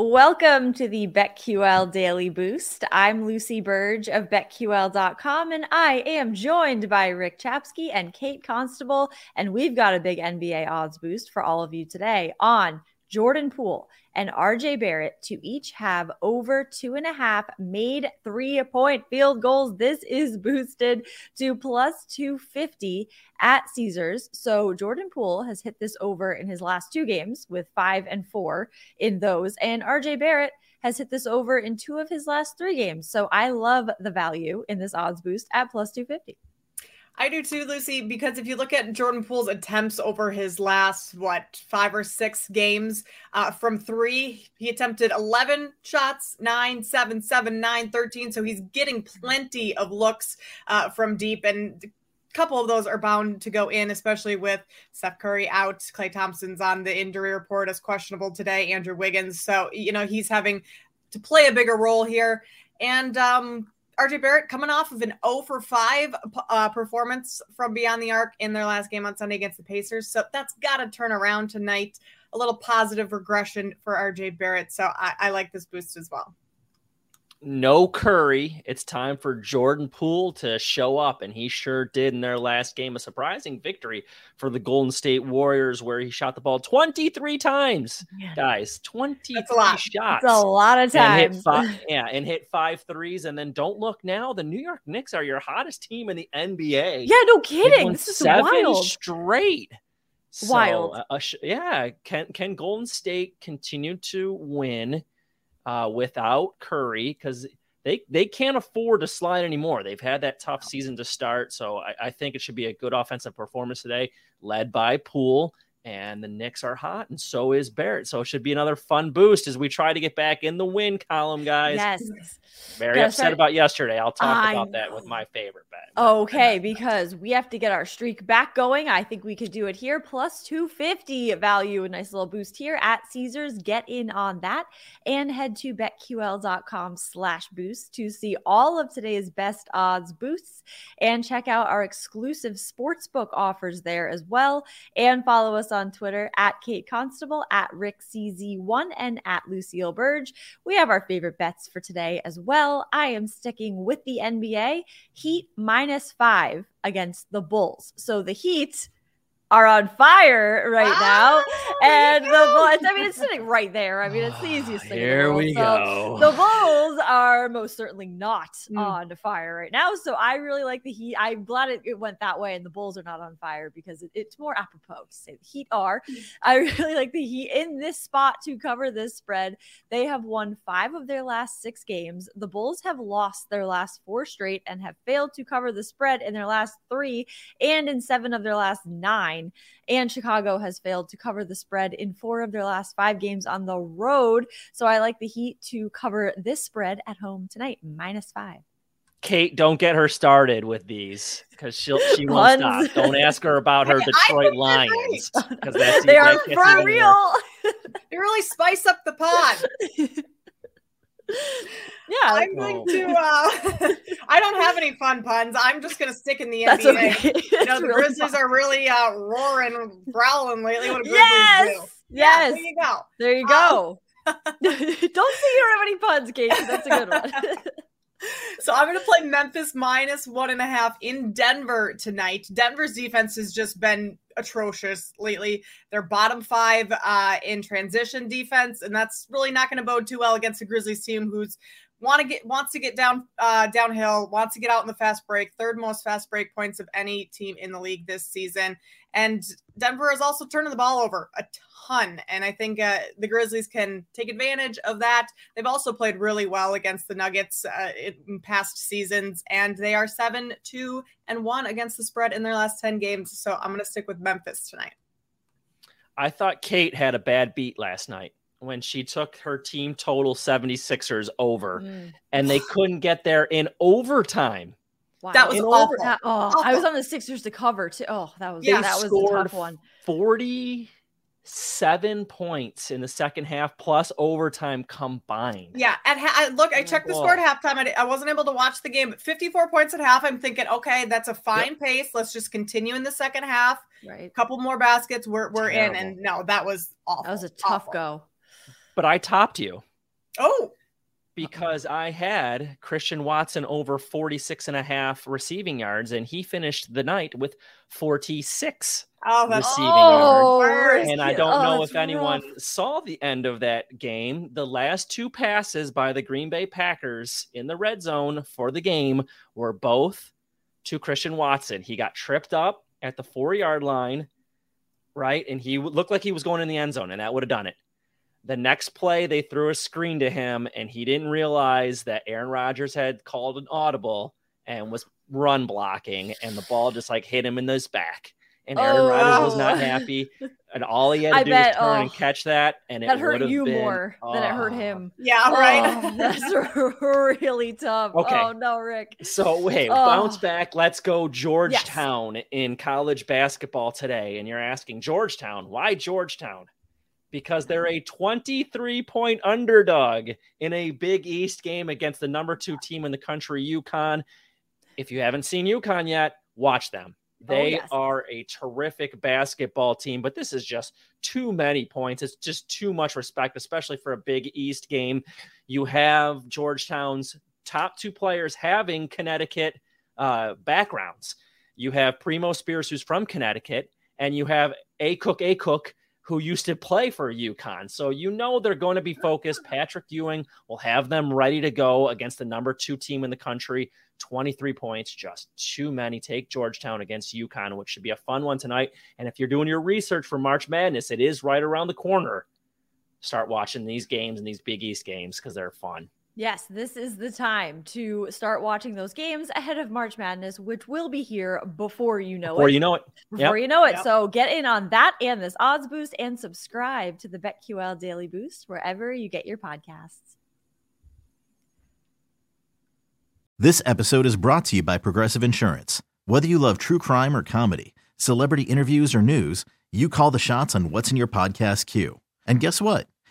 Welcome to the BetQL Daily Boost. I'm Lucy Burge of BetQL.com, and I am joined by Rick Chapsky and Kate Constable. And we've got a big NBA odds boost for all of you today on Jordan Poole and RJ Barrett to each have over two and a half made three point field goals. This is boosted to plus 250 at Caesars. So Jordan Poole has hit this over in his last two games with five and four in those. And RJ Barrett has hit this over in two of his last three games. So I love the value in this odds boost at plus 250. I do too, Lucy, because if you look at Jordan Poole's attempts over his last, what, five or six games uh, from three, he attempted 11 shots, nine, seven, seven, nine, 13. So he's getting plenty of looks uh, from deep. And a couple of those are bound to go in, especially with Steph Curry out. Klay Thompson's on the injury report as questionable today, Andrew Wiggins. So, you know, he's having to play a bigger role here. And, um, RJ Barrett coming off of an 0 for 5 uh, performance from beyond the arc in their last game on Sunday against the Pacers. So that's got to turn around tonight. A little positive regression for RJ Barrett. So I, I like this boost as well no Curry. It's time for Jordan Poole to show up, and he sure did in their last game. A surprising victory for the Golden State Warriors, where he shot the ball 23 times, yeah. guys. 23 That's shots. That's a lot of times. And five, yeah, and hit five threes. And then don't look now, the New York Knicks are your hottest team in the NBA. Yeah, no kidding. This is seven wild. straight. Wild. So, uh, yeah, can can Golden State continue to win? Uh, without Curry because they they can't afford to slide anymore. They've had that tough season to start, so I, I think it should be a good offensive performance today, led by Poole and the Knicks are hot, and so is Barrett. So it should be another fun boost as we try to get back in the win column, guys. Yes. Very upset start... about yesterday. I'll talk I about know. that with my favorite bet. Okay, because we have to get our streak back going. I think we could do it here. Plus 250 value, a nice little boost here at Caesars. Get in on that and head to betql.com slash boost to see all of today's best odds boosts and check out our exclusive sportsbook offers there as well. And follow us on Twitter at Kate Constable, at Rick CZ1, and at Lucille Burge. We have our favorite bets for today as well. I am sticking with the NBA. Heat minus five against the Bulls. So the Heat are on fire right ah, now. And the Bulls, I mean, it's sitting right there. I mean, it's the easiest thing. Here we so go. The Bulls are most certainly not mm. on fire right now. So I really like the Heat. I'm glad it, it went that way and the Bulls are not on fire because it, it's more apropos to say the Heat are. Mm. I really like the Heat in this spot to cover this spread. They have won five of their last six games. The Bulls have lost their last four straight and have failed to cover the spread in their last three and in seven of their last nine nine. And Chicago has failed to cover the spread in four of their last five games on the road. So I like the Heat to cover this spread at home tonight, minus five. Kate, don't get her started with these because she'll she won't stop. Don't ask her about her Detroit Lions because that's they are for real. they really spice up the pod. Yeah, I'm going to. Uh, I don't have any fun puns. I'm just going to stick in the That's NBA. Okay. You know, the really Grizzlies fun. are really uh, roaring, growling lately. What do yes! do? Yes. Yeah, there you go. There you go. Um, don't say you don't have any puns, Casey. That's a good one. so I'm going to play Memphis minus one and a half in Denver tonight. Denver's defense has just been atrocious lately. They're bottom five uh, in transition defense, and that's really not going to bode too well against the Grizzlies team, who's want to get wants to get down uh, downhill, wants to get out in the fast break, third most fast break points of any team in the league this season. And Denver is also turning the ball over a ton, and I think uh, the Grizzlies can take advantage of that. They've also played really well against the Nuggets uh, in past seasons, and they are seven two and one against the spread in their last ten games. So I'm going to stick with Memphis tonight. I thought Kate had a bad beat last night. When she took her team total 76ers over Mm. and they couldn't get there in overtime. Wow. That was In awful. that- oh, I was on the Sixers to cover too. Oh, that was Yeah. that was a tough one. 47 points in the second half plus overtime combined. Yeah, at ha- I- look, I checked the score at halftime. I, I wasn't able to watch the game, but 54 points at half. I'm thinking, okay, that's a fine pace. Let's just continue in the second half. Right. couple more baskets, we're we're in. And no, that was awful. That was a tough awful. go. But I topped you Oh, because I had Christian Watson over 46 and a half receiving yards and he finished the night with 46 oh, receiving Oh, yards. And I don't Oh, know if anyone rough. saw the end of that game. The last two passes by the Green Bay Packers in the red zone for the game were both to Christian Watson. He got tripped up at the four yard line, right? And he looked like he was going in the end zone, and that would have done it. The next play, they threw a screen to him, and he didn't realize that Aaron Rodgers had called an audible and was run blocking, and the ball just like hit him in his back. And oh, Aaron Oh. Rodgers was not happy, and all he had to I do bet, was turn and oh, catch that, and it That hurt you been- more than it hurt Oh. him. yeah, oh, right. Oh, that's really tough. Okay. Oh no, Rick. So wait, Oh. bounce back. Let's go Georgetown in college basketball today. And you're asking Georgetown, why Georgetown? Because they're a 23 point underdog in a Big East game against the number two team in the country, UConn. If you haven't seen UConn yet, watch them. They yes. are a terrific basketball team, but this is just too many points. It's just too much respect, especially for a Big East game. You have Georgetown's top two players having Connecticut uh, backgrounds. You have Primo Spears, who's from Connecticut, and you have Akok Akok, who used to play for UConn. So you know they're going to be focused. Patrick Ewing will have them ready to go against the number two team in the country. 23 points, just too many. Take Georgetown against UConn, which should be a fun one tonight. And if you're doing your research for March Madness, it is right around the corner. Start watching these games and these Big East games because they're fun. Yes, this is the time to start watching those games ahead of March Madness, which will be here before you know Or it. you know it. before Yep. you know it. Yep. So get in on that and this odds boost and subscribe to the BetQL Daily Boost wherever you get your podcasts. This episode is brought to you by Progressive Insurance. Whether you love true crime or comedy, celebrity interviews or news, you call the shots on what's in your podcast queue. And guess what?